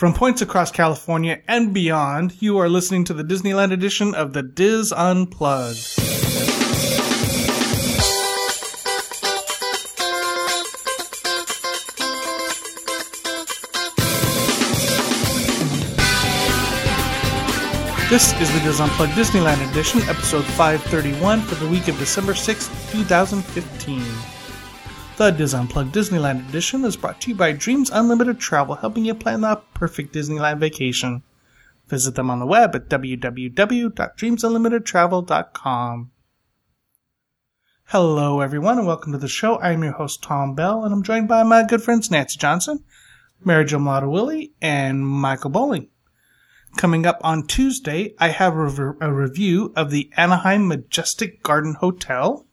From points across California and beyond, you are listening to the Disneyland edition of the Dis Unplugged. This is the Dis Unplugged Disneyland edition, episode 531 for the week of December 6th, 2015. The Dis Unplugged Disneyland edition is brought to you by Dreams Unlimited Travel, helping you plan the perfect Disneyland vacation. Visit them on the web at www.dreamsunlimitedtravel.com. Hello, everyone, and welcome to the show. I'm your host, Tom Bell, and I'm joined by my good friends Nancy Johnson, Mary Jo Willie, and Michael Bowling. Coming up on Tuesday, I have a, re- a review of the Anaheim Majestic Garden Hotel,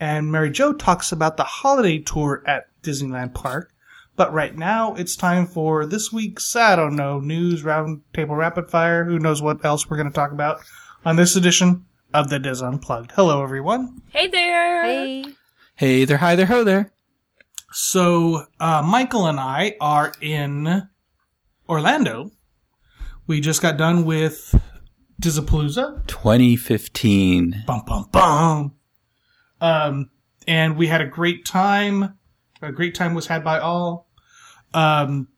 and Mary Jo talks about the holiday tour at Disneyland Park. But right now, it's time for this week's, I don't know, news roundtable rapid fire. Who knows what else we're going to talk about on this edition of the Dis Unplugged. Hello, everyone. Hey there. Hey. Hey there, hi there, ho there. So, uh, Michael and I are in Orlando. We just got done with DISapalooza. 2015. Bum, bum, bum. Um, and we had a great time. A great time was had by all. Um,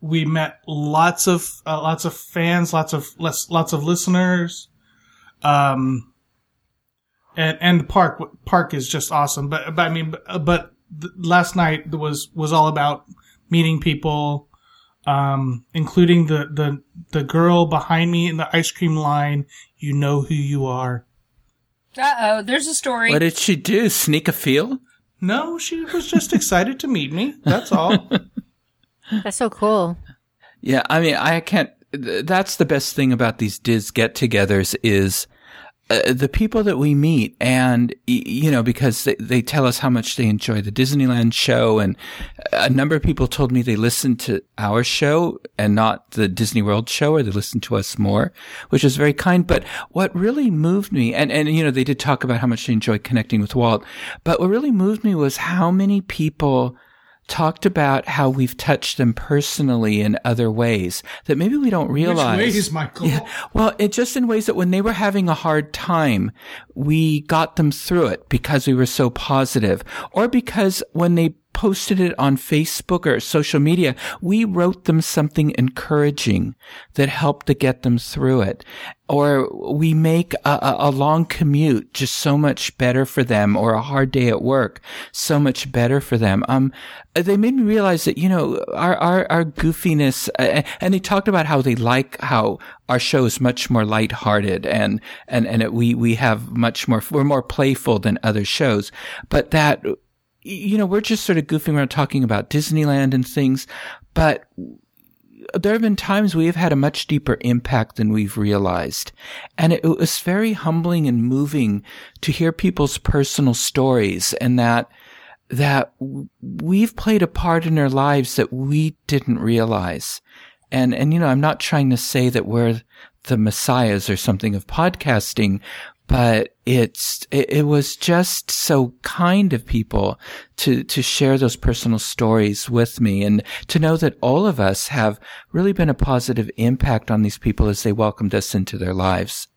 we met lots of, uh, lots of fans, lots of, less, lots of listeners. Um, and, and the park, park is just awesome. But, but I mean, but, but last night was, was all about meeting people, um, including the, the, the girl behind me in the ice cream line. You know who you are. Uh oh, there's a story. What did she do? Sneak a feel? No, she was just excited to meet me. That's all. That's so cool. Yeah, I mean, I can't. That's the best thing about these Diz get-togethers is uh, the people that we meet, and you know, because they, they tell us how much they enjoy the Disneyland show, and a number of people told me they listen to our show and not the Disney World show, or they listen to us more, which is very kind. But what really moved me, and and you know, they did talk about how much they enjoy connecting with Walt, but what really moved me was how many people talked about how we've touched them personally in other ways that maybe we don't realize. Which ways, Michael? Yeah. Well, it just in ways that when they were having a hard time, we got them through it because we were so positive or because when they posted it on Facebook or social media, we wrote them something encouraging that helped to get them through it. Or we make a, a, long commute just so much better for them or a hard day at work so much better for them. Um, they made me realize that, you know, our, our, our goofiness, uh, and they talked about how they like how our show is much more lighthearted and, and, and it, we, we have much more, we're more playful than other shows, but that, you know, we're just sort of goofing around talking about Disneyland and things, but there have been times we have had a much deeper impact than we've realized. And it, was very humbling and moving to hear people's personal stories and that, that we've played a part in their lives that we didn't realize. And, and, you know, I'm not trying to say that we're the messiahs or something of podcasting, but it's, it, it, was just so kind of people to, to share those personal stories with me and to know that all of us have really been a positive impact on these people as they welcomed us into their lives.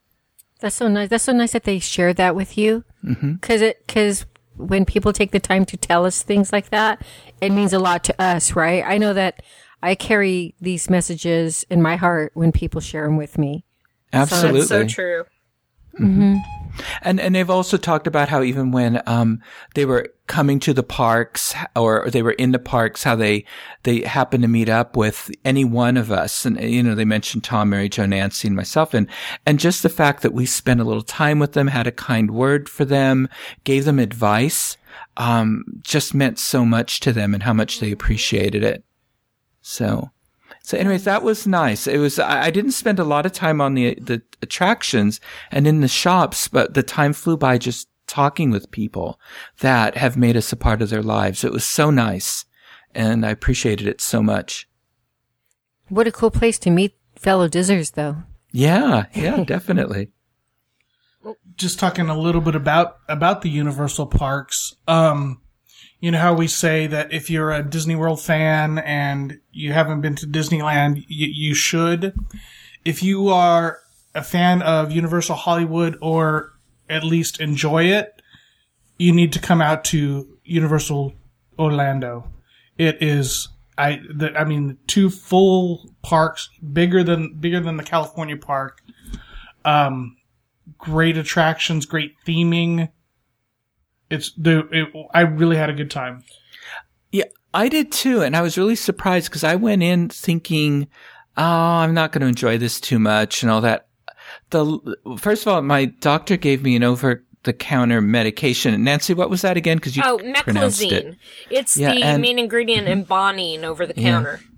That's so nice. That's so nice that they share that with you. Mm-hmm. Cause it, cause when people take the time to tell us things like that, it means a lot to us, right? I know that I carry these messages in my heart when people share them with me. Absolutely. That's so true. And and they've also talked about how even when um they were coming to the parks or they were in the parks, how they they happened to meet up with any one of us, and you know they mentioned Tom, Mary Jo, Nancy, and myself, and and just the fact that we spent a little time with them, had a kind word for them, gave them advice, um, just meant so much to them and how much they appreciated it. So. So anyways, that was nice. It was, I, I didn't spend a lot of time on the, the attractions and in the shops, but the time flew by just talking with people that have made us a part of their lives. It was so nice and I appreciated it so much. What a cool place to meet fellow Dizzers though. Yeah. Yeah, definitely. just talking a little bit about about the Universal parks. Um, you know how we say that if you're a Disney World fan and you haven't been to Disneyland, you, you should. If you are a fan of Universal Hollywood or at least enjoy it, you need to come out to Universal Orlando. It is I the, I mean two full parks bigger than bigger than the California park. Um great attractions, great theming. It's the it, I really had a good time. Yeah, I did too, and I was really surprised because I went in thinking, "Oh, I'm not going to enjoy this too much," and all that. The first of all, my doctor gave me an over the counter medication. Nancy, what was that again? Because you Oh, pronounced it. meclizine. It's Yeah, the and- main ingredient in mm-hmm. Bonine over the counter. Yeah,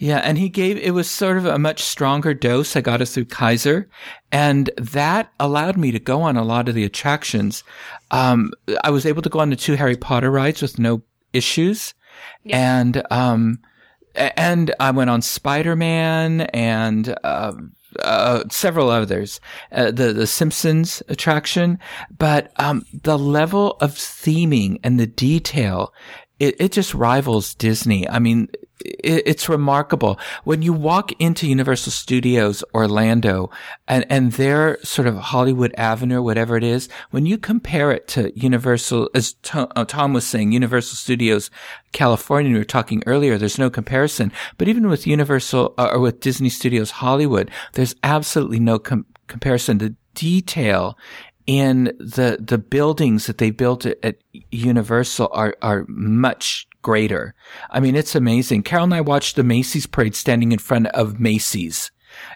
and he gave it was sort of a much stronger dose. I got it through Kaiser, and that allowed me to go on a lot of the attractions. Um, I was able to go on the two Harry Potter rides with no issues, and um, and I went on Spider Man and. um uh, several others, uh, the the Simpsons attraction, but um, the level of theming and the detail, it, it just rivals Disney. I mean, it, it's remarkable when you walk into Universal Studios Orlando and and their sort of Hollywood Avenue, whatever it is. When you compare it to Universal, as Tom, uh, Tom was saying, Universal Studios California, we were talking earlier. There's no comparison, but even with Universal uh, or with Disney Studios Hollywood, there's absolutely no com- comparison. The detail in the the buildings that they built at, at Universal are are much greater. I mean, it's amazing. Carol and I watched the Macy's parade standing in front of Macy's.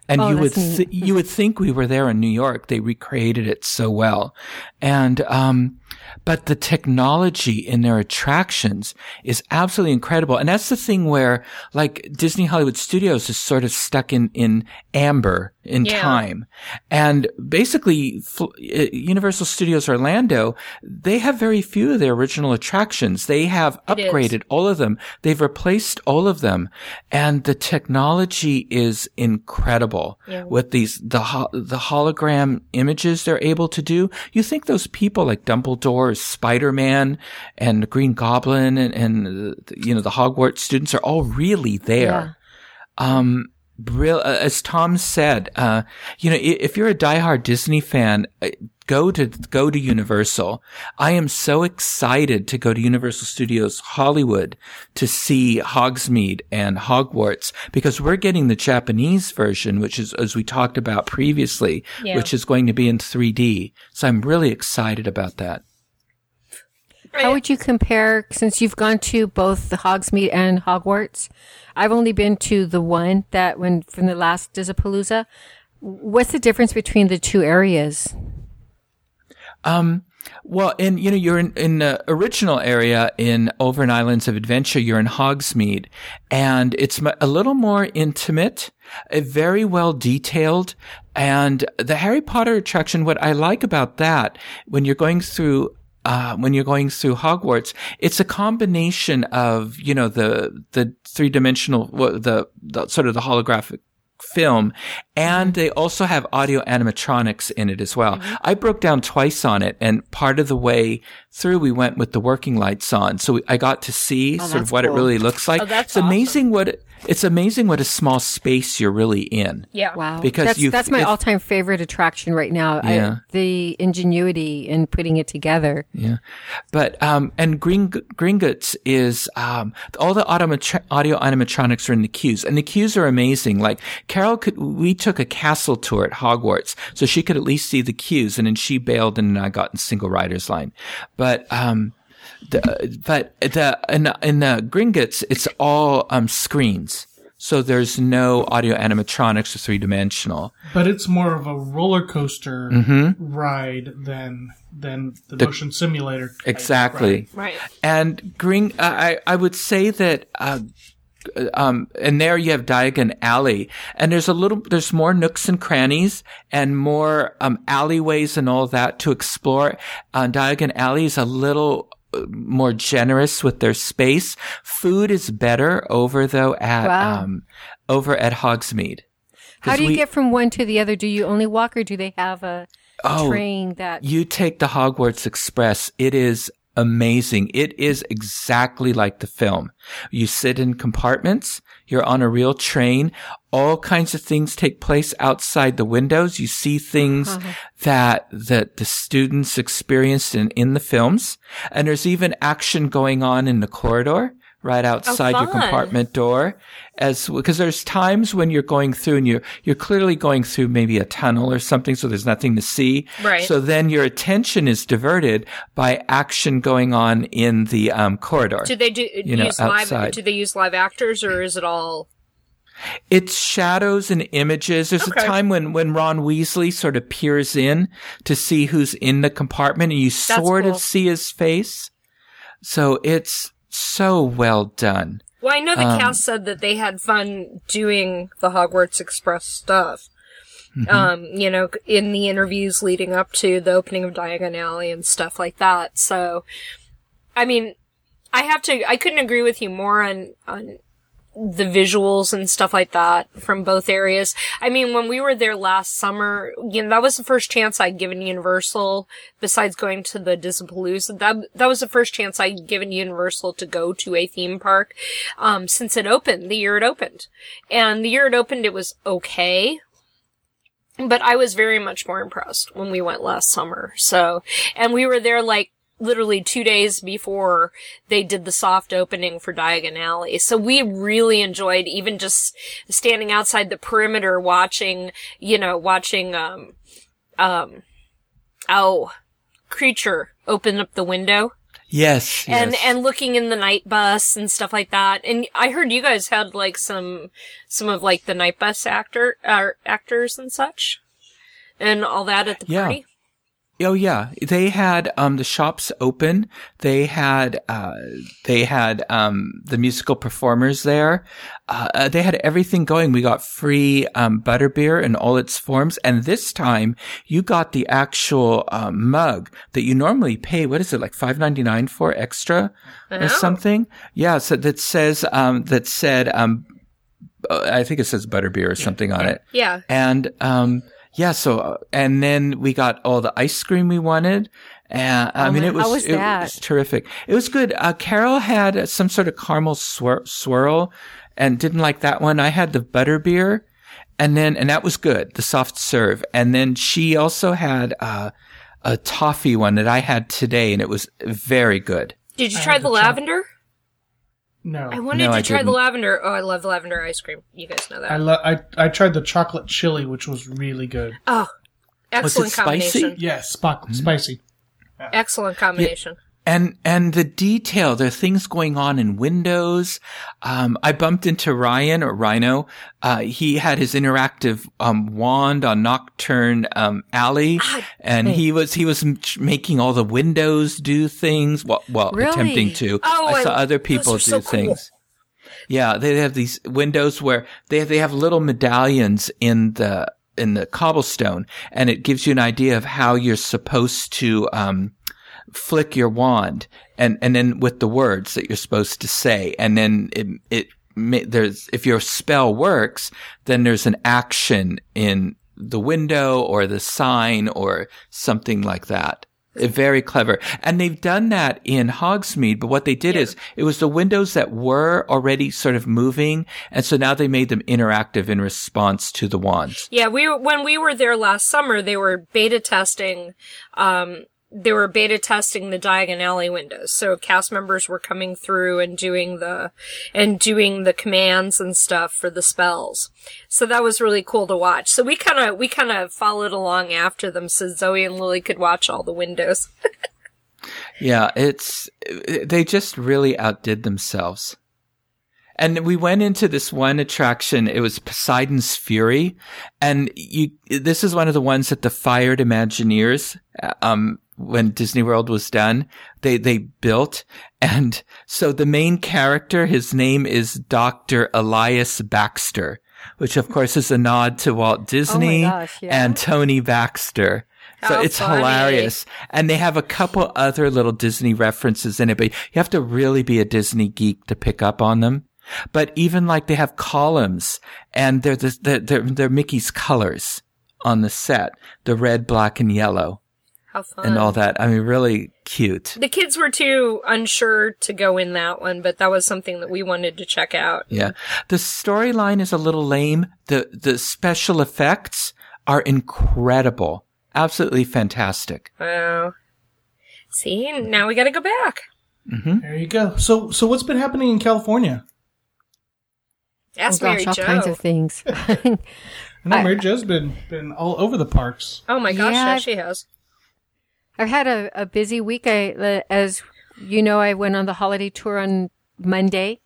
And Oh, you would th- you would think we were there in New York. They recreated it so well, and um, but the technology in their attractions is absolutely incredible. And that's the thing where, like, Disney Hollywood Studios is sort of stuck in in amber in Yeah. time, and basically, uh, Universal Studios Orlando they have very few of their original attractions. They have upgraded all of them. They've replaced all of them, and the technology is incredible Yeah. with these the ho- the hologram images they're able to do. You think those people like Dumbledore, Spider Man, and Green Goblin, and, and uh, you know the Hogwarts students are all really there. Um, real, uh, as Tom said, uh, you know, if you're a diehard Disney fan, uh, go to, go to Universal. I am so excited to go to Universal Studios Hollywood to see Hogsmeade and Hogwarts because we're getting the Japanese version, which is, as we talked about previously, Yeah. which is going to be in 3D. So I'm really excited about that. How would you compare since you've gone to both the Hogsmeade and Hogwarts? I've only been to the one that when from the last Disapalooza. What's the difference between the two areas? Well, in you know, you're in, in the original area in Over Islands of Adventure. You're in Hogsmeade, and it's a little more intimate, uh, very well detailed. And the Harry Potter attraction, what I like about that, when you're going through. Uh, when you're going through Hogwarts, it's a combination of, you know, the, the three dimensional, the, the sort of the holographic film and they also have audio animatronics in it as well. Mm-hmm. I broke down twice on it and part of the way through we went with the working lights on. So we, I got to see sort of what cool. it really looks like. Oh, that's it's amazing what it, it's amazing what a small space you're really in. Yeah. Wow, Because that's that's my all-time favorite attraction right now. I- Yeah. the ingenuity in putting it together. Yeah. But, um, and Green, Gringotts is, um, all the automatro- audio animatronics are in the queues and the queues are amazing. Like Carol could, we took a castle tour at Hogwarts so she could at least see the queues and then she bailed and I got in single rider's line. But, um, the, but the, in, in the Gringotts, it's all, um, screens. So there's no audio animatronics or three dimensional. But it's more of a roller coaster Mm-hmm. ride than than the, motion simulator. Exactly. ride. Right. And Green, I, I would say that, uh, um, and there you have Diagon Alley, and there's a little, there's more nooks and crannies and more um, alleyways and all that to explore. Uh, Diagon Alley is a little uh, more generous with their space. Food is better over though at Wow. um, over at Hogsmeade. How do you we- get from one to the other? Do you only walk, or do they have a Oh, train that? You take the Hogwarts Express. It is amazing. It is exactly like the film. You sit in compartments. You're on a real train. All kinds of things take place outside the windows. You see things Uh-huh. that, that the students experienced in, in the films. And there's even action going on in the corridor right outside your Oh, fun. compartment door as because there's times when you're going through and you're you're clearly going through maybe a tunnel or something so there's nothing to see Right. so then your attention is diverted by action going on in the um, corridor Do they do You know, use live? outside. Do they use live actors, or is it all? It's shadows and images. There's Okay. a time when, when Ron Weasley sort of peers in to see who's in the compartment and you sort cool. of see his face. So it's so well done. Well, I know the Um, cast said that they had fun doing the Hogwarts Express stuff. Mm-hmm. Um, you know, in the interviews leading up to the opening of Diagon Alley and stuff like that. So, I mean, I have to, I couldn't agree with you more on, on the visuals and stuff like that from both areas. I mean, when we were there last summer, you know, that was the first chance I'd given Universal, besides going to the Disneypalooza. That, that was the first chance I'd given Universal to go to a theme park, um, since it opened, the year it opened. And the year it opened, it was okay. But I was very much more impressed when we went last summer. So, and we were there like literally two days before they did the soft opening for Diagon Alley. So we really enjoyed even just standing outside the perimeter watching, you know, watching, um, um, oh, Kreacher open up the window Yes. and yes. and looking in the Knight Bus and stuff like that. And I heard you guys had like some some of like the Knight Bus actor uh, actors and such, and all that at the Yeah. party. Oh yeah, they had um the shops open. They had uh they had um the musical performers there. Uh, uh, they had everything going. We got free um butterbeer in all its forms, and this time you got the actual um, mug that you normally pay. What is it like five ninety nine for extra or Oh. something? Yeah, so that says um that said um uh, I think it says butterbeer or something on it. Yeah. And, um, yeah, so, uh, and then we got all the ice cream we wanted. And I Oh mean, my- it was, was it was terrific. It was good. Uh, Carol had uh, some sort of caramel swir- swirl and didn't like that one. I had the butter beer, and then, and that was good, the soft serve. And then she also had, uh, a toffee one that I had today and it was very good. Did you try the the choc- lavender? No, I wanted No, to I try the didn't. lavender. Oh, I love the lavender ice cream. You guys know that. I, lo- I I tried the chocolate chili, which was really good. oh, excellent spicy? combination. Yes, spo- mm-hmm. spicy. Excellent combination. And, and the detail, there are things going on in windows. Um, I bumped into Ryan or Rhino. Uh, he had his interactive, um, wand on Knockturn, um, Alley. Ah, And he was, he was making all the windows do things. Well, well, Really? attempting to. Oh, I saw I- other people do so cool. things. Yeah, they have these windows where they they have little medallions in the in the cobblestone, and it gives you an idea of how you're supposed to um, flick your wand, and and then with the words that you're supposed to say, and then it it there's if your spell works, then there's an action in the window or the sign or something like that. Uh, Very clever. And they've done that in Hogsmeade, but what they did is it was the windows that were already sort of moving. And so now they made them interactive in response to the wands. Yeah, we when we were there last summer, they were beta testing, um, they were beta testing the Diagon Alley windows. So cast members were coming through and doing the, and doing the commands and stuff for the spells. So that was really cool to watch. So we kind of, we kind of followed along after them so Zoe and Lily could watch all the windows. Yeah, it's, they just really outdid themselves. And we went into this one attraction. It was Poseidon's Fury. And you, this is one of the ones that the Fired Imagineers, um, when Disney World was done, they, they built. And so the main character, his name is Dr. Elias Baxter, which of course is a nod to Walt oh Disney gosh, yeah. and Tony Baxter. So How it's funny. hilarious. And they have a couple other little Disney references in it, but you have to really be a Disney geek to pick up on them. But even like they have columns and they're, the, they're, they're, they're Mickey's colors on the set. The red, black, and yellow. How fun. and all that. I mean, really cute. The kids were too unsure to go in that one, but that was something that we wanted to check out. Yeah. The storyline is a little lame. The, the special effects are incredible. Absolutely fantastic. Wow. See, now we gotta go back. Mm-hmm. There you go. So, so what's been happening in California? Ask oh Mary gosh, all Jo. kinds of things. I know Mary Jo's been been all over the parks. Oh my gosh, Yeah, yeah, she has. I've had a, a busy week. I, uh, as you know, I went on the holiday tour on Monday,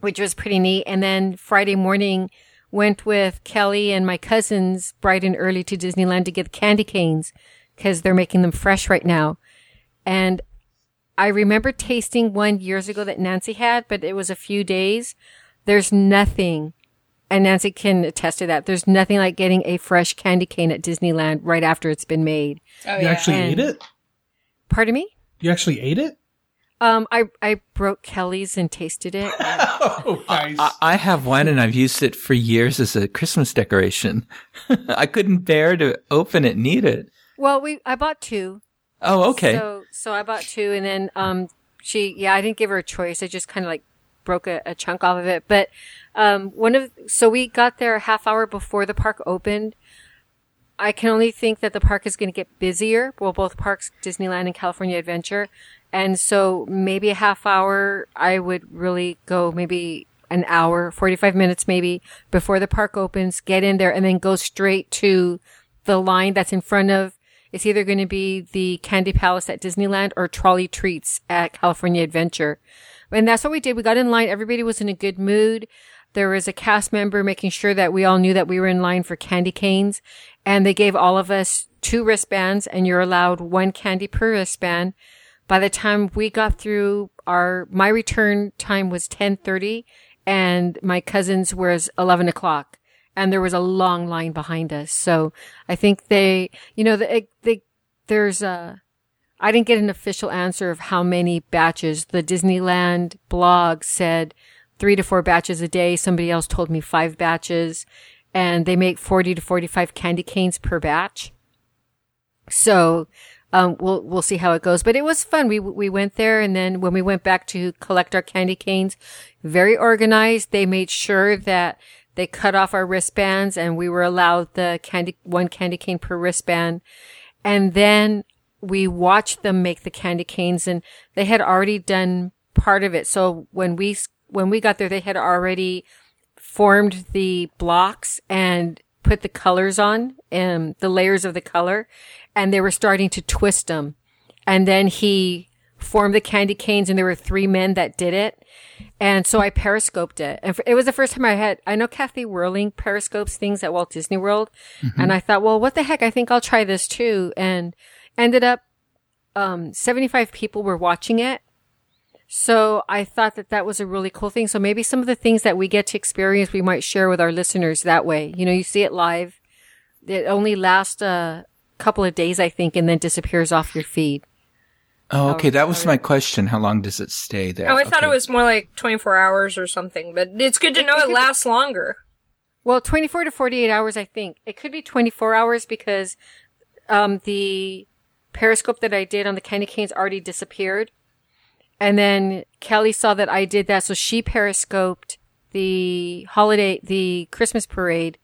which was pretty neat. And then Friday morning, went with Kelly and my cousins bright and early to Disneyland to get candy canes because they're making them fresh right now. And I remember tasting one years ago that Nancy had, but it was a few days. There's nothing, and Nancy can attest to that. There's nothing like getting a fresh candy cane at Disneyland right after it's been made. Oh you actually And- ate it? Pardon me? You actually ate it? Um, I I broke Kelly's and tasted it. Oh, nice. I, I have one and I've used it for years as a Christmas decoration. I couldn't bear to open it and eat it. well, we I bought two. Oh, okay. So so I bought two, and then um she yeah I didn't give her a choice. I just kind of like broke a, a chunk off of it. But um one of so we got there a half hour before the park opened. I can only think that the park is going to get busier. Well, both parks, Disneyland and California Adventure. And so maybe a half hour, I would really go maybe an hour, 45 minutes maybe before the park opens, get in there and then go straight to the line that's in front of, it's either going to be the Candy Palace at Disneyland or Trolley Treats at California Adventure. And that's what we did. We got in line. Everybody was in a good mood. There was a cast member making sure that we all knew that we were in line for candy canes. And they gave all of us two wristbands and you're allowed one candy per wristband. By the time we got through our, my return time was 1030 and my cousin's was 11 o'clock and there was a long line behind us. So I think they, you know, they, they, there's a, I didn't get an official answer of how many batches. The Disneyland blog said three to four batches a day. Somebody else told me five batches and they make 40 to 45 candy canes per batch. So, um, we'll, we'll see how it goes, but it was fun. We, we went there and then when we went back to collect our candy canes, very organized. They made sure that they cut off our wristbands and we were allowed the candy, one candy cane per wristband. And then we watched them make the candy canes and they had already done part of it. So when we, when we got there, they had already formed the blocks and put the colors on and the layers of the color and they were starting to twist them. And then he formed the candy canes and there were three men that did it. And so I periscoped it. And it was the first time I had, I know Kathy Whirling periscopes things at Walt Disney World. And I thought, well, what the heck? I think I'll try this too. And ended up, um, 75 people were watching it. So I thought that that was a really cool thing. So maybe some of the things that we get to experience, we might share with our listeners that way. You know, you see it live. It only lasts a couple of days, I think, and then disappears off your feed. Oh, okay. That was my question. How long does it stay there? Oh, I thought it was more like 24 hours or something, but it's good to know it lasts longer. Well, 24 to 48 hours, I think. It could be 24 hours because um, the periscope that I did on the candy canes already disappeared. And then Kelly saw that I did that, so she periscoped the holiday, the Christmas parade.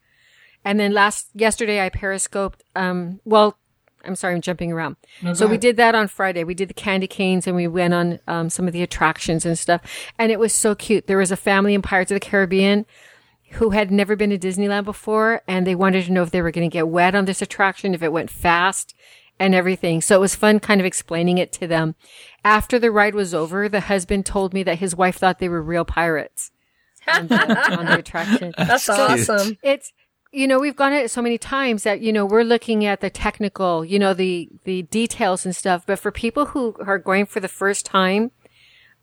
And then last, yesterday I periscoped, um, well, I'm sorry, I'm jumping around. No, so we did that on Friday. We did the candy canes and we went on, um, some of the attractions and stuff. And it was so cute. There was a family in Pirates of the Caribbean who had never been to Disneyland before and they wanted to know if they were going to get wet on this attraction, if it went fast and everything. So it was fun kind of explaining it to them. After the ride was over, the husband told me that his wife thought they were real pirates on the, on the attraction. That's awesome. It's, you know, we've gone at it so many times that, you know, we're looking at the technical, you know, the, the details and stuff. But for people who are going for the first time,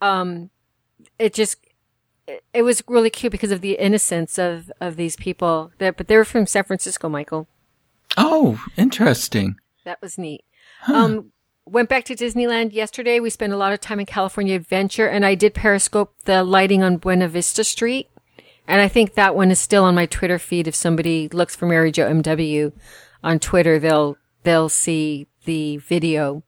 um, it just, it, it was really cute because of the innocence of, of these people. That, but they were from San Francisco, Michael. Oh, interesting. That was neat. Um, went back to Disneyland yesterday. We spent a lot of time in California Adventure and I did periscope the lighting on Buena Vista Street. And I think that one is still on my Twitter feed. If somebody looks for Mary Jo MW on Twitter, they'll, they'll see the video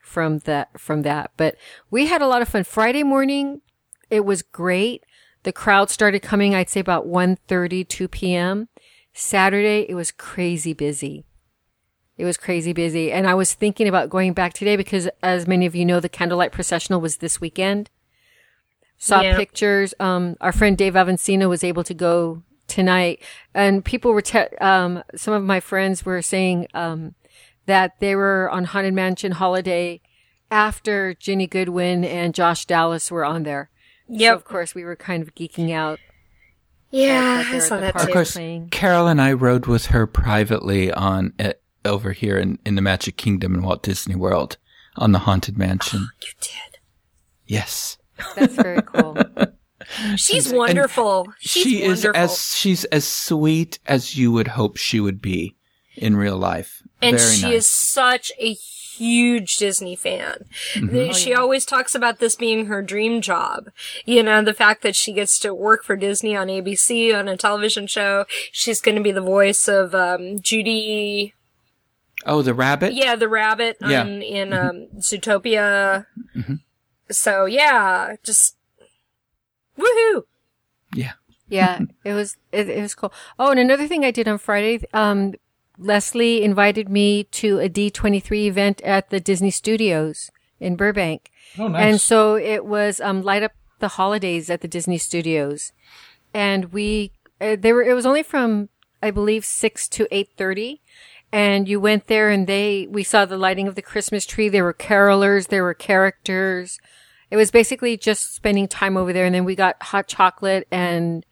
from that from that. But we had a lot of fun. Friday morning, it was great. The crowd started coming, I'd say about 1.30, 2 p.m. Saturday, it was crazy busy. It was crazy busy. And I was thinking about going back today because as many of you know, the candlelight processional was this weekend. Saw Yeah. pictures. Um, our friend Dave Avancino was able to go tonight and people were, te- um, some of my friends were saying, um, that they were on Haunted Mansion holiday after Ginny Goodwin and Josh Dallas were on there. So of course we were kind of geeking out. yeah, I saw that too. Of course, playing. Carol and I rode with her privately on uh, over here in, in the Magic Kingdom in Walt Disney World on the Haunted Mansion. You did. Yes. That's very cool. She's wonderful. She's she is as she's as sweet as you would hope she would be in real life. and Very she nice. is such a huge Disney fan. Mm-hmm. She always talks about this being her dream job. You know, the fact that she gets to work for Disney on ABC on a television show. She's going to be the voice of um, Judy. Oh, the rabbit. Yeah, the rabbit Yeah. on, in um, Zootopia. So yeah, just woohoo! Yeah. Yeah, it was it, it was cool. Oh, and another thing I did on Friday, um, Leslie invited me to a D23 event at the Disney Studios in Burbank. Oh, nice. And so it was um, light up the holidays at the Disney Studios, and we uh, they were it was only from I believe six to eight thirty, and you went there and they we saw the lighting of the Christmas tree. There were carolers, there were characters. It was basically just spending time over there, and then we got hot chocolate and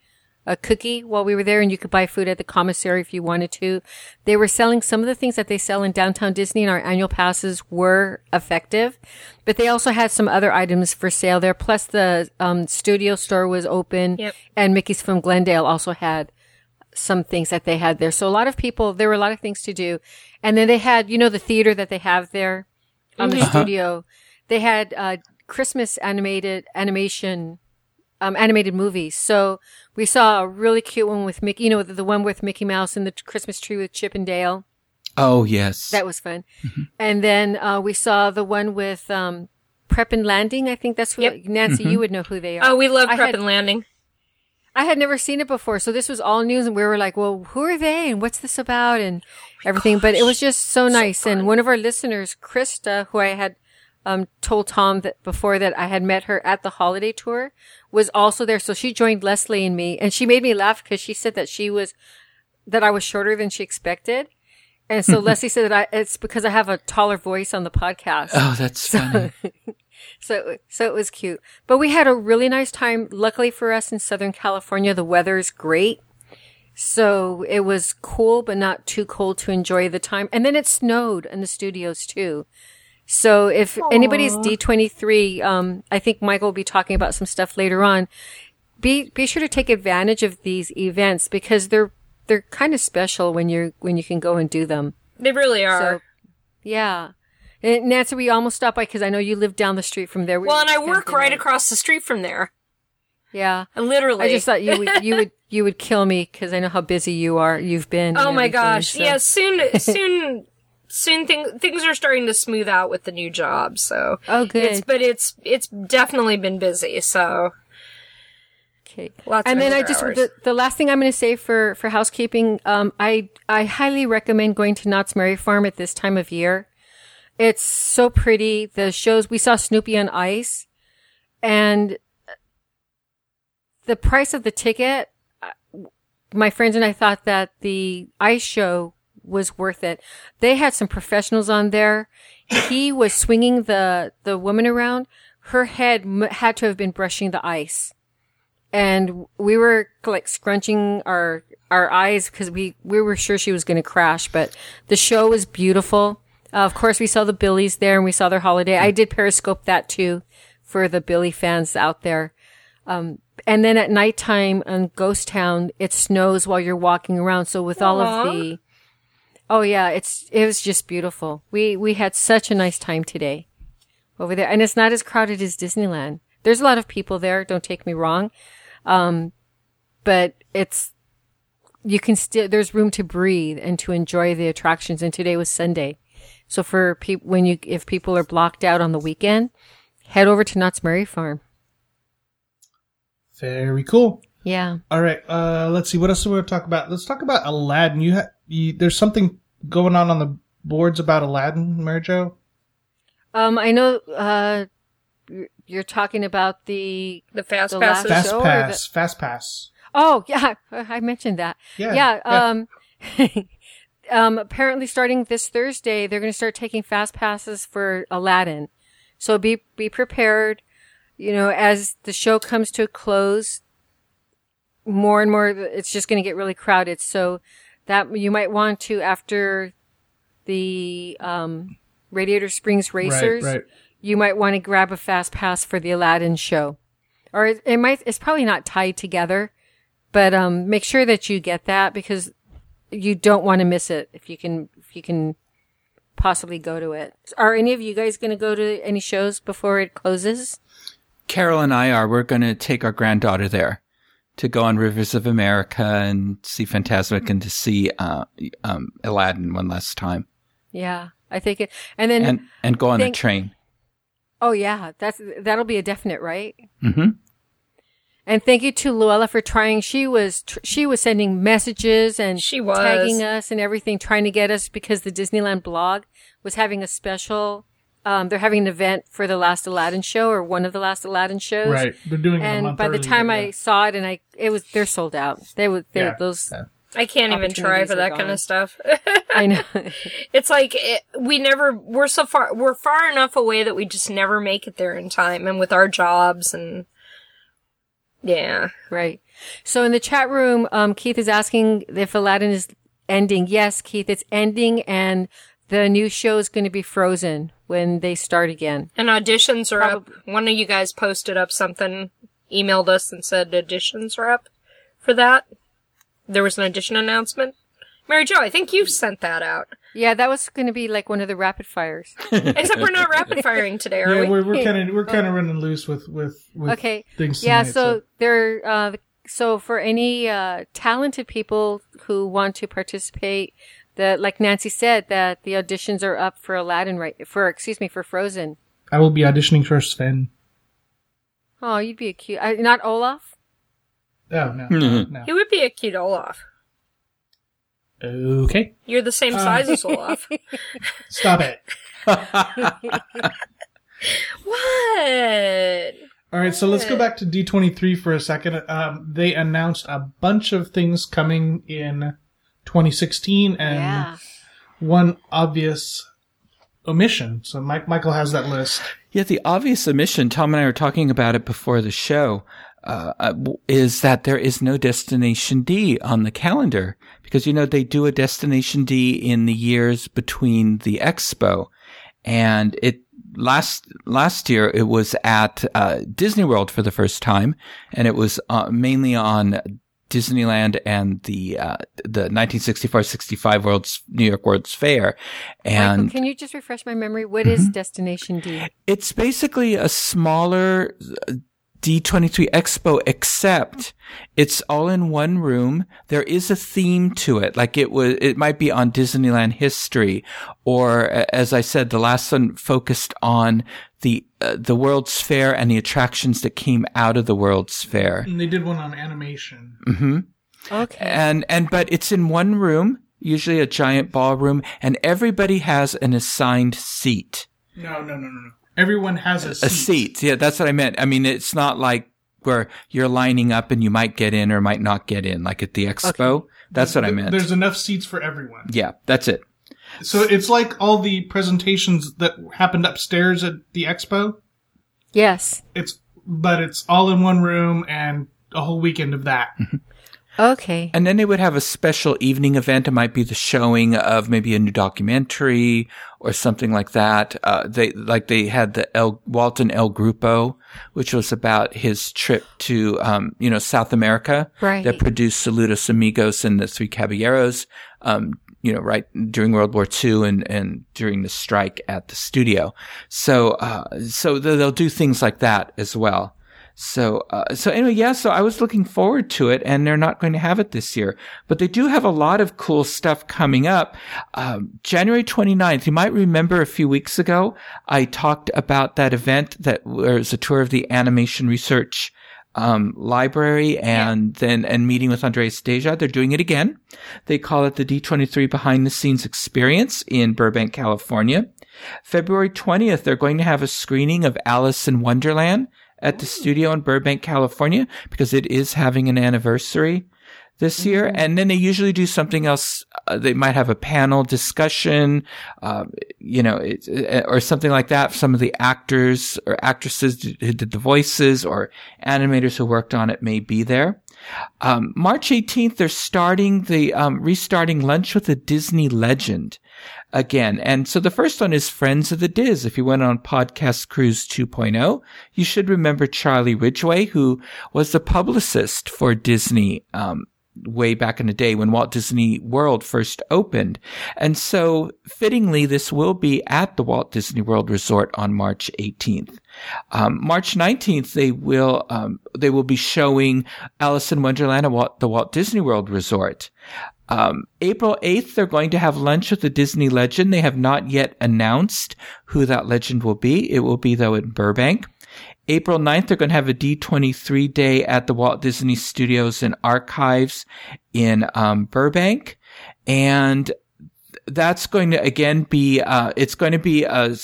a cookie while we were there and you could buy food at the commissary if you wanted to. They were selling some of the things that they sell in downtown Disney and our annual passes were effective, but they also had some other items for sale there. Plus the, um, studio store was open Yep. and Mickey's from Glendale also had some things that they had there. So a lot of people, there were a lot of things to do. And then they had, you know, the theater that they have there on the studio. They had, uh, Christmas animated animation um, animated movies. So we saw a really cute one with Mickey, you know, the, the one with Mickey Mouse and the Christmas tree with Chip and Dale. Oh, yes. That was fun. And then uh, we saw the one with um, Prep and Landing. I think that's what Yep. Nancy, you would know who they are. Oh, we love I Prep had- and Landing. I had never seen it before, so this was all news, and we were like, "Well, who are they, and what's this about?" and everything. But it was just so nice. and one of our listeners, Krista, who I had um, told Tom that before that I had met her at the holiday tour, was also there. So she joined Leslie and me, and she made me laugh because she said that she was that I was shorter than she expected. And so Leslie said that I, it's because I have a taller voice on the podcast. oh, that's funny. So, so it was cute. But we had a really nice time. Luckily for us in Southern California, the weather is great. So it was cool, but not too cold to enjoy the time. And then it snowed in the studios too. So if anybody's D23, um, I think Michael will be talking about some stuff later on. Be, be sure to take advantage of these events because they're, they're kind of special when you're, when you can go and do them. They really are. So, yeah. And Nancy, we almost stopped by because I know you live down the street from there. We well, and I work right across the street from there. Yeah. Literally. I just thought you would, you would, you would kill me because I know how busy you are. You've been. Oh my gosh. so- Yeah, soon soon soon thing, things are starting to smooth out with the new job, so Oh, good. it's but it's it's definitely been busy, so Okay. Lots and then I just hours. the, the last thing I'm going to say for for housekeeping, um, I I highly recommend going to Knott's Berry Farm at this time of year. It's so pretty. The shows we saw Snoopy on Ice, and the price of the ticket. uh, My friends and I thought that the ice show was worth it. They had some professionals on there. He was swinging the the woman around. Her head m- had to have been brushing the ice and we were like scrunching our our eyes because we we were sure she was going to crash. But the show was beautiful. Uh, of course, we saw the Billies there, and we saw their holiday. I did Periscope that too for the Billy fans out there. Um, and then at nighttime on Ghost Town, it snows while you're walking around. So with all of the, oh yeah, it's it was just beautiful. We we had such a nice time today over there, and it's not as crowded as Disneyland. There's a lot of people there. Don't take me wrong, um, but it's you can still there's room to breathe and to enjoy the attractions. And today was Sunday, So for people, when you, if people are blocked out on the weekend, head over to Knott's Berry Farm. Very cool. Yeah. All right. Uh, let's see. What else do we want to talk about? Let's talk about Aladdin. You, ha- you there's something going on on the boards about Aladdin, Mary Jo. Um, I know, uh, you're- you're talking about the, The fast The passes. Fast show or pass. Fast pass. oh, yeah, I mentioned that. Yeah. yeah, um, um, apparently starting this Thursday, they're going to start taking fast passes for Aladdin. So be, be prepared. You know, as the show comes to a close, more and more, it's just going to get really crowded. So that you might want to, after the, um, Radiator Springs Racers, Right. Right. You might want to grab a fast pass for the Aladdin show. Or it, it might, it's probably not tied together, but, um, make sure that you get that because you don't want to miss it if you can, if you can possibly go to it. Are any of you guys going to go to any shows before it closes? Carol and I are. We're going to take our granddaughter there to go on Rivers of America and see Fantasmic and to see uh, um, Aladdin one last time, Yeah, I think it, and then, and and go on Think- a train. Oh yeah, that's, that'll be a definite, right? hmm And thank you to Luella for trying. She was tr- she was sending messages and She was. tagging us and everything, trying to get us because the Disneyland blog was having a special. Um, they're having an event for the last Aladdin show or one of the last Aladdin shows. Right. They're doing it a And month by the time but I yeah. saw it, and I it was they're sold out. They were they Yeah. those. Yeah. I can't even try for that gone. kind of stuff. I know. it's like it, we never we're so far we're far enough away that we just never make it there in time and with our jobs and yeah Right. So in the chat room, um, Keith is asking if Aladdin is ending. Yes, Keith, it's ending, and the new show is going to be Frozen when they start again. and auditions are Probab- up one of you guys posted up something emailed us and said auditions are up for that there was an audition announcement mary jo i think you sent that out Yeah, that was going to be like one of the rapid fires. except we're not rapid firing today are Yeah, we we're we're kind of we're kind of running loose with with, with Okay. things. Yeah, tonight, so there. Uh, so for any uh, talented people who want to participate, that like Nancy said, that the auditions are up for Aladdin, right? For excuse me, for Frozen. I will be auditioning for Sven. Oh, you'd be a cute. Uh, not Olaf. Oh no, Mhm. no. he would be a cute olaf Okay, you're the same size as olaf stop it. what All right, so let's go back to D23 for a second. Um, they announced a bunch of things coming in 2016 and yeah. one obvious omission. So Mike, Michael has that list. Yeah, the obvious omission, Tom and I were talking about it before the show, uh, uh, is that there is no Destination D on the calendar. Because, you know, they do a Destination D in the years between the expo. And it, last, last year it was at, uh, Disney World for the first time. And it was, uh, mainly on Disneyland and the, uh, the 1964-65 World's, New York World's Fair. And Michael, can you just refresh my memory? What is Mm-hmm. Destination D? it's basically a smaller uh, D23 Expo, except it's all in one room. There is a theme to it. Like it was, it might be on Disneyland history, or as I said, the last one focused on the, uh, the World's Fair and the attractions that came out of the World's Fair. And they did one on animation. hmm Okay. And, and, but it's in one room, usually a giant ballroom, and everybody has an assigned seat. No, no, no, no, no. Everyone has a seat. A seat. Yeah, that's what I meant. I mean, it's not like where you're lining up and you might get in or might not get in, like at the expo. That's what I meant. There's enough seats for everyone. yeah, that's it. So it's like all the presentations that happened upstairs at the expo. yes. It's but it's all in one room and a whole weekend of that. Mm-hmm. Okay. And then they would have a special evening event. It might be the showing of maybe a new documentary or something like that. Uh, they, like they had the El, Walt and El Grupo, which was about his trip to, um, you know, South America. Right. That produced Saludos Amigos and the Three Caballeros, um, you know, right during World War II and, and during the strike at the studio. So, uh, so they'll they'll do things like that as well. So, uh, so anyway, yeah, so I was looking forward to it and they're not going to have it this year, but they do have a lot of cool stuff coming up. Um, January 29th, you might remember a few weeks ago, I talked about that event that was a tour of the animation research um, library and yeah. then and meeting with Andreas Deja. They're doing it again. They call it the D23 behind the scenes experience in Burbank, California. February 20th, they're going to have a screening of Alice in Wonderland at the studio in Burbank, California, because it is having an anniversary this year. Mm-hmm. And then they usually do something else. Uh, they might have a panel discussion, uh, you know, it, uh, or something like that. Some of the actors or actresses who did the voices or animators who worked on it may be there. Um, March 18th, they're starting the, um, restarting Lunch with a Disney Legend again. And so the first one is Friends of the DIS. If you went on Podcast Cruise 2.0, you should remember Charlie Ridgway, who was the publicist for Disney, um, way back in the day when Walt Disney World first opened. And so fittingly, this will be at the Walt Disney World Resort on March 18th. Um, March 19th, they will, um, they will be showing Alice in Wonderland at the Walt Disney World Resort. Um, April 8th, they're going to have lunch with the Disney legend. They have not yet announced who that legend will be. It will be, though, in Burbank. April 9th, they're going to have a D23 day at the Walt Disney Studios and Archives in um, Burbank. And that's going to again be, uh, it's going to be a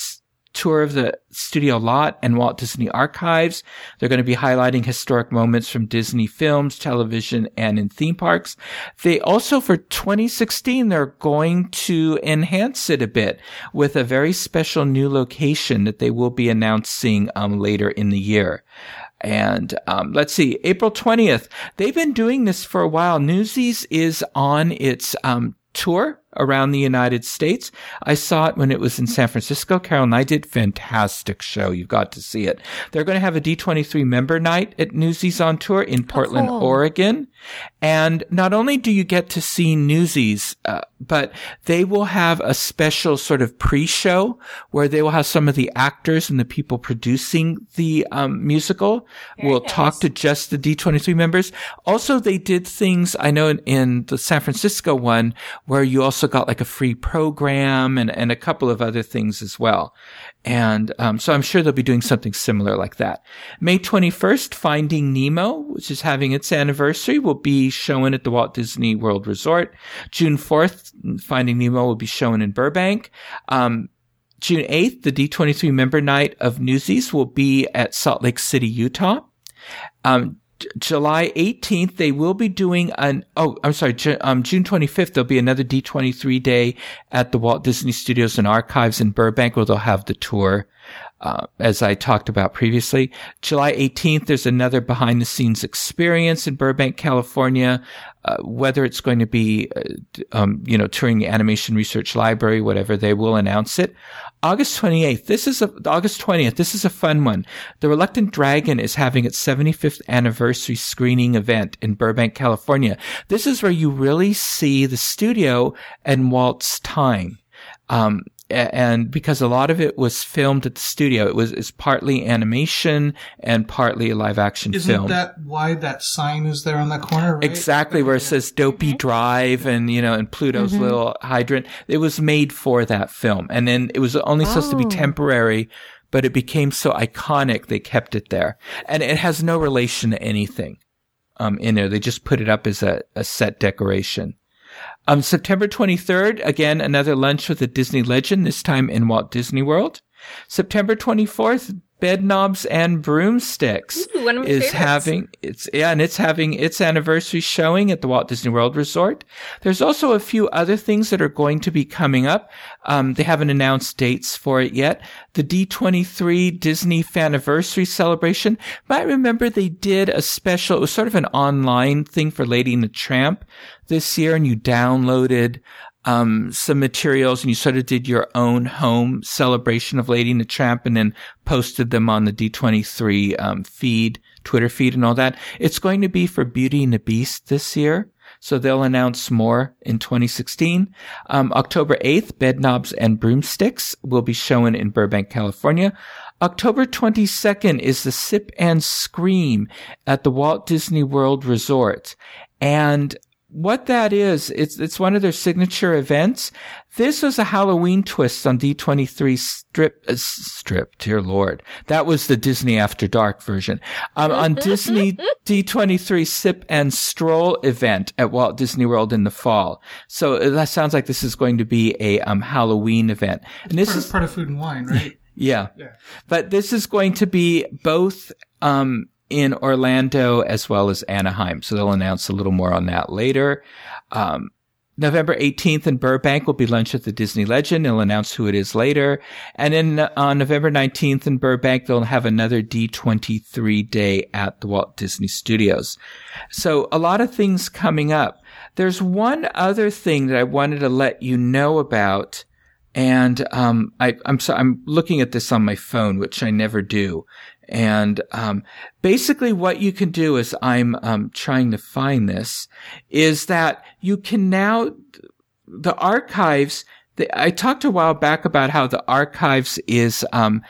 tour of the studio lot and Walt Disney Archives. They're going to be highlighting historic moments from Disney films, television, and in theme parks. They also, for 2016, they're going to enhance it a bit with a very special new location that they will be announcing um, later in the year. And um, let's see, April 20th. They've been doing this for a while. Newsies is on its um, tour around the United States. I saw it when it was in San Francisco. Carol and I did fantastic show. You've got to see it. They're going to have a D23 member night at Newsies on tour in Portland, oh, cool. Oregon. And not only do you get to see Newsies, uh, but they will have a special sort of pre-show where they will have some of the actors and the people producing the um, musical Very will nice. talk to just the D23 members. Also, they did things I know in, in the San Francisco one where you also got like a free program and, and a couple of other things as well. And um, so I'm sure they'll be doing something similar like that. May 21st, Finding Nemo, which is having its anniversary, will be shown at the Walt Disney World Resort. June 4th, Finding Nemo will be shown in Burbank. Um, June 8th, the D23 member night of Newsies will be at Salt Lake City, Utah. Um, July 18th, they will be doing an, oh, I'm sorry, um, June 25th, there'll be another D23 day at the Walt Disney Studios and Archives in Burbank where they'll have the tour, uh, as I talked about previously. July 18th, there's another behind the scenes experience in Burbank, California. Uh, whether it's going to be, uh, um, you know, touring the animation research library, whatever, they will announce it. August 28th. This is a, August 20th. This is a fun one. The Reluctant Dragon is having its 75th anniversary screening event in Burbank, California. This is where you really see the studio and Walt's time. Um, and because a lot of it was filmed at the studio, it was it's partly animation and partly a live action Isn't film. Isn't that why that sign is there on the corner? Right? Exactly, where it says Dopey mm-hmm. Drive and you know and Pluto's mm-hmm. little hydrant. It was made for that film, and then it was only oh. supposed to be oh. temporary, but it became so iconic they kept it there, and it has no relation to anything um, in there. They just put it up as a, a set decoration. Um, September 23rd, again, another lunch with a Disney legend, this time in Walt Disney World. September 24th, Bedknobs and Broomsticks Ooh, is favorites. having its yeah, and it's having its anniversary showing at the Walt Disney World Resort. There's also a few other things that are going to be coming up. Um, they haven't announced dates for it yet. The D23 Disney Faniversary celebration. Might remember they did a special. It was sort of an online thing for Lady and the Tramp this year, and you downloaded um, some materials and you sort of did your own home celebration of Lady and the Tramp and then posted them on the D23 um, feed, Twitter feed and all that. It's going to be for Beauty and the Beast this year. So they'll announce more in 2016. Um, October 8th, Bedknobs and Broomsticks will be shown in Burbank, California. October 22nd is the Sip and Scream at the Walt Disney World Resort. And what that is, it's, it's one of their signature events. This was a Halloween twist on D23 strip, uh, strip, dear Lord. That was the Disney After Dark version. Um, on Disney D23 Sip and Stroll event at Walt Disney World in the fall. So uh, that sounds like this is going to be a, um, Halloween event. And this Part, is, part of food and wine, right? yeah. Yeah. But this is going to be both, um, in Orlando as well as Anaheim. So they'll announce a little more on that later. Um, November 18th in Burbank will be lunch at the Disney Legend. They'll announce who it is later. And then uh, on November 19th in Burbank, they'll have another D23 day at the Walt Disney Studios. So a lot of things coming up. There's one other thing that I wanted to let you know about. And, um, I, I'm so, I'm looking at this on my phone, which I never do. And um, basically, what you can do is I'm um, trying to find this is that you can now the archives. The, I talked a while back about how the archives is um,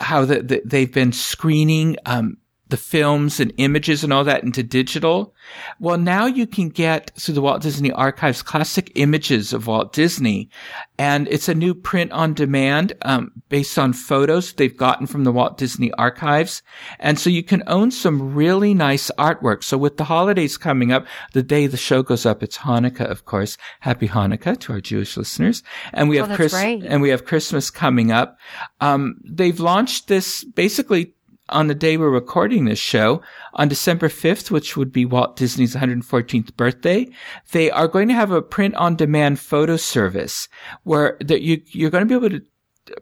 how the, the, they've been screening um, the films and images and all that into digital. Well, now you can get through the Walt Disney Archives classic images of Walt Disney, and it's a new print on demand um, based on photos they've gotten from the Walt Disney Archives, and so you can own some really nice artwork. So with the holidays coming up, the day the show goes up, it's Hanukkah, of course. Happy Hanukkah to our Jewish listeners, and we have that's Chris and we have Christmas coming up. Um, they've launched this basically on the day we're recording this show on December 5th, which would be Walt Disney's 114th birthday. They are going to have a print on demand photo service where that you, you're going to be able to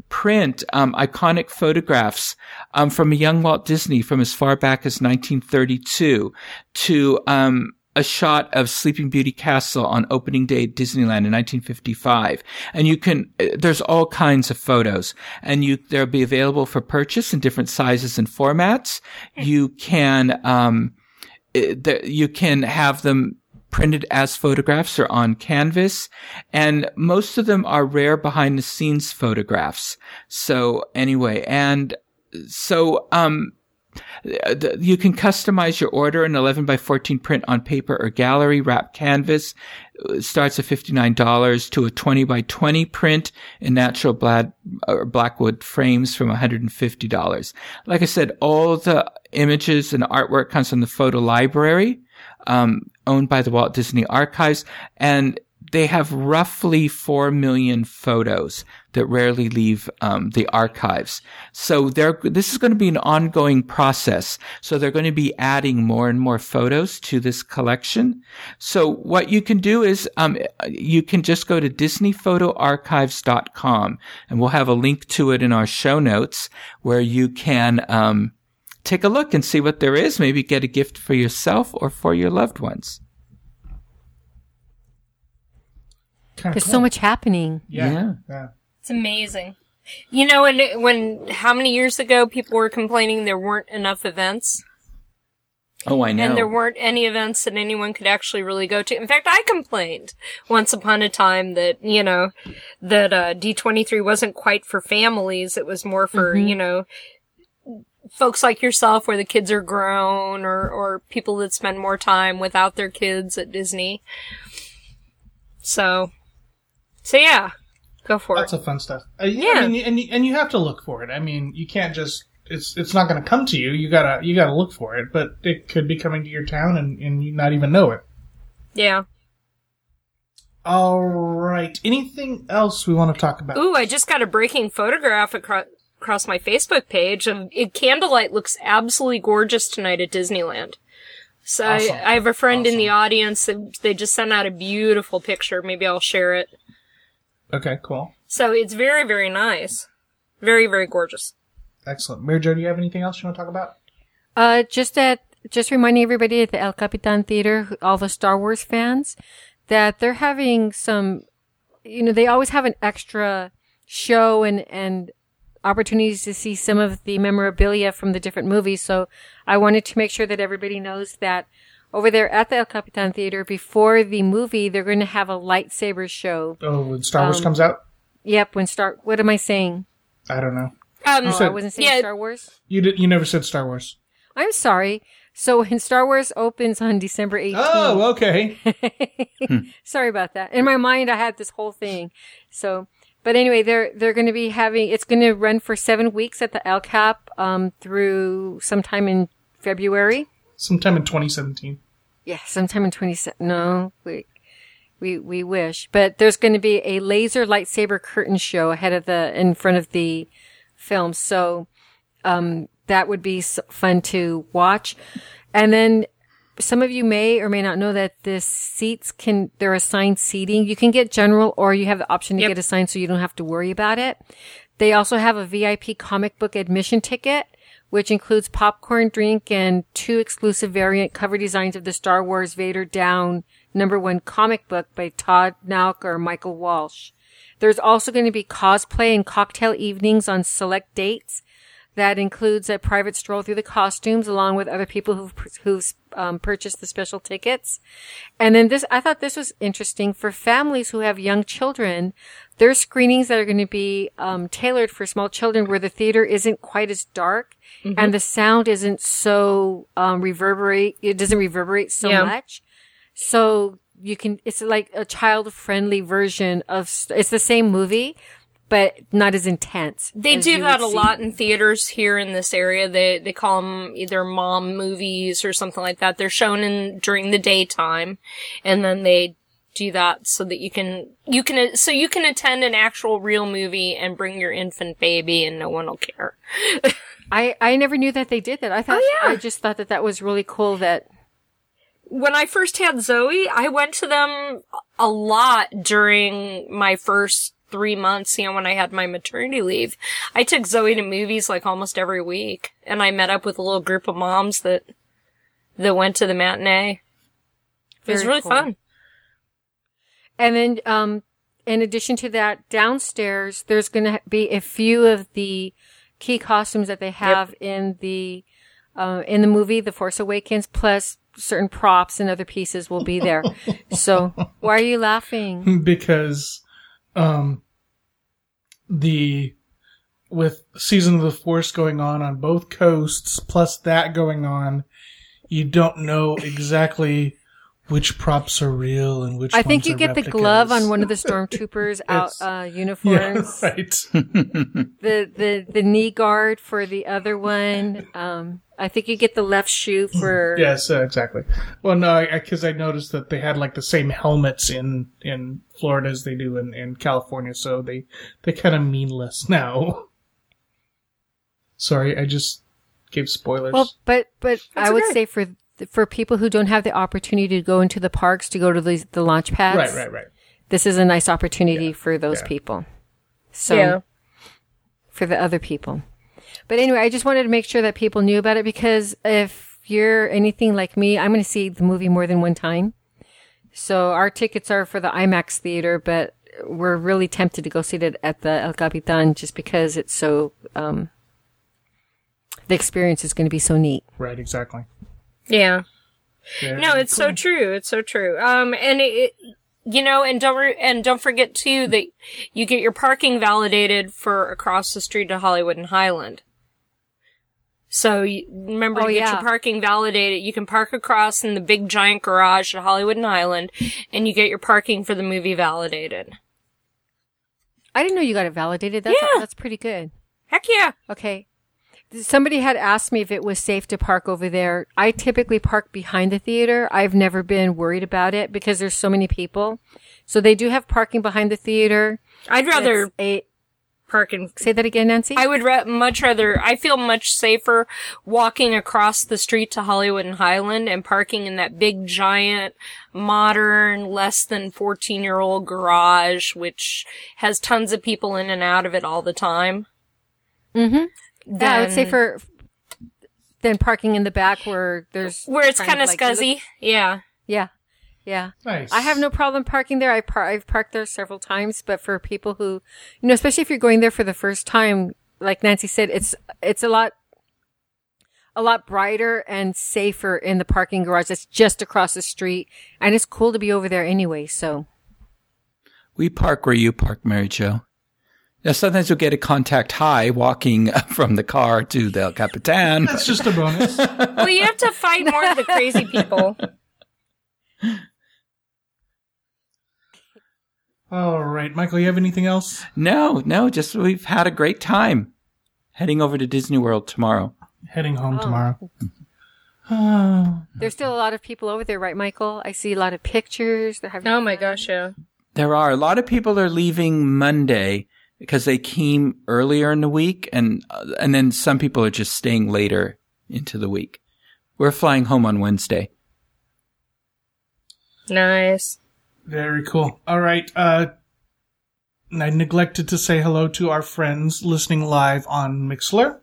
print um, iconic photographs um, from a young Walt Disney from as far back as 1932 to um, a shot of Sleeping Beauty Castle on opening day at Disneyland in 1955. And you can, uh, there's all kinds of photos and you, they'll be available for purchase in different sizes and formats. You can, um, you can have them printed as photographs or on canvas. And most of them are rare behind the scenes photographs. So anyway, and so, um, you can customize your order an 11 by 14 print on paper or gallery wrap canvas. It starts at $59 to a 20 by 20 print in natural black blackwood frames from $150 like i said all the images and artwork comes from the photo library um, owned by the walt disney archives and they have roughly 4 million photos that rarely leave um, the archives. So they're, this is going to be an ongoing process. So they're going to be adding more and more photos to this collection. So what you can do is um, you can just go to disneyphotoarchives.com and we'll have a link to it in our show notes where you can um, take a look and see what there is. Maybe get a gift for yourself or for your loved ones. Kind There's so much happening. Yeah. Yeah. yeah. It's amazing. You know, when when how many years ago people were complaining there weren't enough events, Oh, I know. and there weren't any events that anyone could actually really go to. In fact, I complained once upon a time that you know that uh, D23 wasn't quite for families; it was more for you know folks like yourself, where the kids are grown, or or people that spend more time without their kids at Disney. So, so yeah, go for Lots it. of fun stuff. Uh, Yeah. I mean, and you- and you have to look for it. I mean, you can't just it's it's not going to come to you. You gotta you gotta look for it. But it could be coming to your town and and you not even know it. Yeah. All right. Anything else we want to talk about? Ooh, I just got a breaking photograph across across my Facebook page of it, candlelight looks absolutely gorgeous tonight at Disneyland. So Awesome. I, I have a friend in the audience. that They just sent out a beautiful picture. Maybe I'll share it. Okay, cool, So it's very, very nice. Very, very gorgeous. excellent. Mary Jo, do you have anything else you want to talk about? Uh, just that, just reminding everybody at the El Capitan Theater, all the Star Wars fans, that they're having some, you know, they always have an extra show and, and opportunities to see some of the memorabilia from the different movies. So I wanted to make sure that everybody knows that over there at the El Capitan Theater, before the movie, they're going to have a lightsaber show. Oh, when Star Wars Um, comes out. Yep, when Star, what am I saying? I don't know. Um, Oh, I wasn't saying yeah. Star Wars. You did. You never said Star Wars. I'm sorry. So when Star Wars opens on December 18th. Oh, okay. Sorry about that. In my mind, I had this whole thing. So, but anyway, they're they're going to be having. It's going to run for seven weeks at the El Cap um, through sometime in February. Sometime in 2017. Yeah, sometime in twenty. No, we we we wish, but there's going to be a laser lightsaber curtain show ahead of the in front of the film. So, um, that would be fun to watch. And then some of you may or may not know that the seats can, they're assigned seating. You can get general or you have the option to Yep. get assigned so you don't have to worry about it. They also have a VIP comic book admission ticket, which includes popcorn drink and two exclusive variant cover designs of the Star Wars Vader Down number one comic book by Todd Nauck or Michael Walsh. There's also going to be cosplay and cocktail evenings on select dates. That includes a private stroll through the costumes along with other people who've, who've um, purchased the special tickets. And then this, I thought this was interesting for families who have young children. There's screenings that are going to be um, tailored for small children where the theater isn't quite as dark and the sound isn't so um, reverberate. It doesn't reverberate so Yeah. much. So you can, it's like a child friendly version of, it's the same movie, but not as intense. They as do that a see. lot in theaters here in this area. They they call them either mom movies or something like that. They're shown in during the daytime, and then they do that so that you can you can so you can attend an actual real movie and bring your infant baby and no one will care. I, I never knew that they did that. I thought, Oh, yeah. I just thought that that was really cool that, When I first had Zoe, I went to them a lot during my first three months, you know, when I had my maternity leave. I took Zoe to movies like almost every week, and I met up with a little group of moms that that went to the matinee. It was Very really cool. fun. and then, um, in addition to that, downstairs, there's going to be a few of the key costumes that they have in the, uh, in the movie, The Force Awakens, plus certain props and other pieces will be there. so why are you laughing? because um the with season of the force going on on both coasts plus that going on you don't know exactly which props are real and which are you? I think you are get the glove on one of the stormtroopers out, It's- uh, yeah uniforms. right the the the knee guard for the other one. Um, I think you get the left shoe for. yes uh, exactly well no because I, noticed that they had like the same helmets in in florida as they do in in california so they they kind of mean less now sorry i just gave spoilers Well, but but I would say for for people who don't have the opportunity to go into the parks to go to the the launch pads, right right right this is a nice opportunity for those Yeah. people. So for the other people. But anyway, I just wanted to make sure that people knew about it because if you're anything like me, I'm going to see the movie more than one time. So our tickets are for the IMAX theater, but we're really tempted to go see it at the El Capitan just because it's so, um, the experience is going to be so neat. right exactly Yeah. Yeah. No, it's so true. It's so true. Um, and it, you know, and don't re- and don't forget too that you get your parking validated for across the street to Hollywood and Highland. So you, remember Oh, to get yeah. your parking validated. You can park across in the big giant garage at Hollywood and Highland, and you get your parking for the movie validated. I didn't know you got it validated. That's, Yeah. that's pretty good. Heck yeah! Okay. Somebody had asked me if it was safe to park over there. I typically park behind the theater. I've never been worried about it because there's so many people. So they do have parking behind the theater. I'd rather a, park in say that again, Nancy. I would ra- much rather, I feel much safer walking across the street to Hollywood and Highland and parking in that big, giant, modern, less than 14 year old garage, which has tons of people in and out of it all the time. mm-hmm. Yeah, I would say for than parking in the back where there's Where it's kind of like- you look- scuzzy. Yeah. Yeah, yeah. nice I have no problem parking there. I par- I've parked there several times, but for people who, you know, especially if you're going there for the first time, like Nancy said, it's it's a lot a lot brighter and safer in the parking garage that's just across the street, and it's cool to be over there anyway. So We park where you park, Mary Jo. Now, sometimes you'll get a contact high walking from the car to the El Capitan. That's just a bonus. well, you have to fight more of the crazy people. All right, Michael, you have anything else? No, no, just we've had a great time heading over to Disney World tomorrow. Heading home Oh. tomorrow. Oh, There's still a lot of people over there, right, Michael? I see a lot of pictures. They're having Oh my gosh, yeah. There are a lot of people are leaving Monday because they came earlier in the week, and uh, and then some people are just staying later into the week. We're flying home on Wednesday. Nice. very cool. All right. Uh, I neglected to say hello to our friends listening live on Mixlr.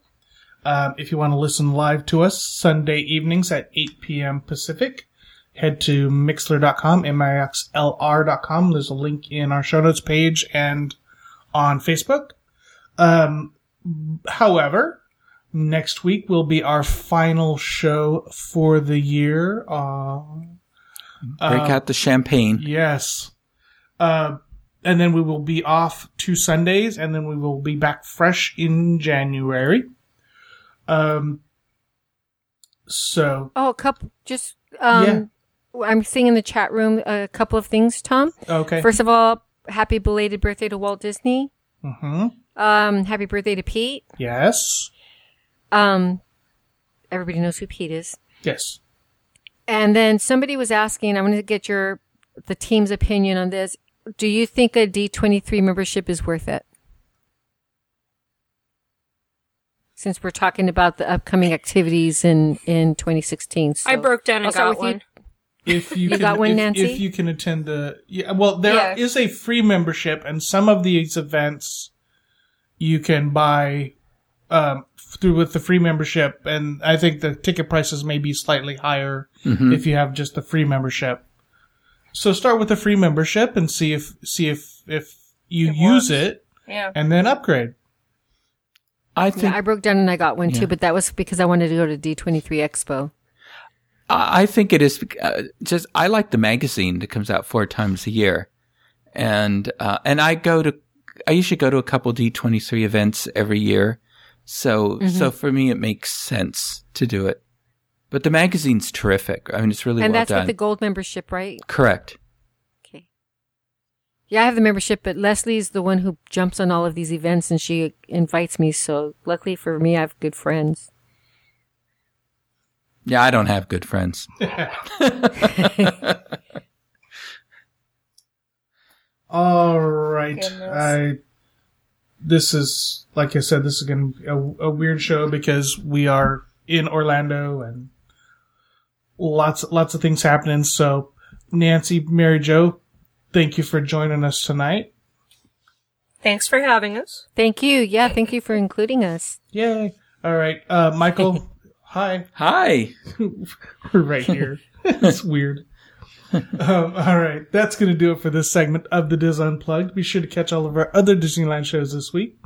Um, if you want to listen live to us Sunday evenings at 8 p.m. Pacific, head to mixlr.com, M-I-X-L-R.com. There's a link in our show notes page and on Facebook. Um, however, next week will be our final show for the year. Uh, Break Uh, out the champagne. Yes. Uh, and then we will be off two Sundays, and then we will be back fresh in January. Um. So Oh, a couple. Just um, I'm seeing in the chat room a couple of things, Tom. okay. First of all, happy belated birthday to Walt Disney. hmm Um, happy birthday to Pete. Yes. Um, everybody knows who Pete is. Yes. And then somebody was asking, I'm going to get your the team's opinion on this. Do you think a D23 membership is worth it? Since we're talking about the upcoming activities in in 2016, so I broke down and I'll got with you. One. If you, You can, got one, if, Nancy? if you can attend the yeah, well, there is Yeah. a free membership, and some of these events you can buy um, through with the free membership, and I think the ticket prices may be slightly higher if you have just the free membership. So start with the free membership and see if see if if you It use works. it, Yeah. and then upgrade. I think Yeah, I broke down and I got one Yeah. too, but that was because I wanted to go to D23 Expo. I I think it is uh, just I like the magazine that comes out four times a year, and uh, and I go to I usually go to a couple D twenty three events every year, so Mm-hmm. so for me it makes sense to do it. But the magazine's terrific. I mean, it's really and well that's done. with the gold membership, right? Correct. Okay. Yeah, I have the membership, but Leslie's the one who jumps on all of these events and she invites me. So luckily for me, I have good friends. Yeah, I don't have good friends. All right. Goodness. I this is like I said, this is going to be a, a weird show because we are in Orlando and lots lots of things happening. So, Nancy, Mary Jo, thank you for joining us tonight. Thanks for having us. Thank you. Yeah, thank you for including us. Yay! All right, uh, Michael. hi. Hi. We're right here. it's weird. Um, all right, that's going to do it for this segment of the DIS Unplugged. Be sure to catch all of our other Disneyland shows this week.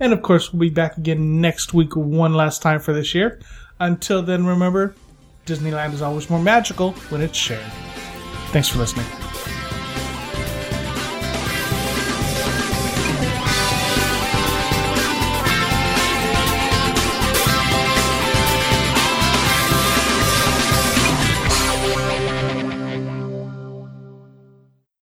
And of course, we'll be back again next week one last time for this year. Until then, remember, Disneyland is always more magical when it's shared. Thanks for listening.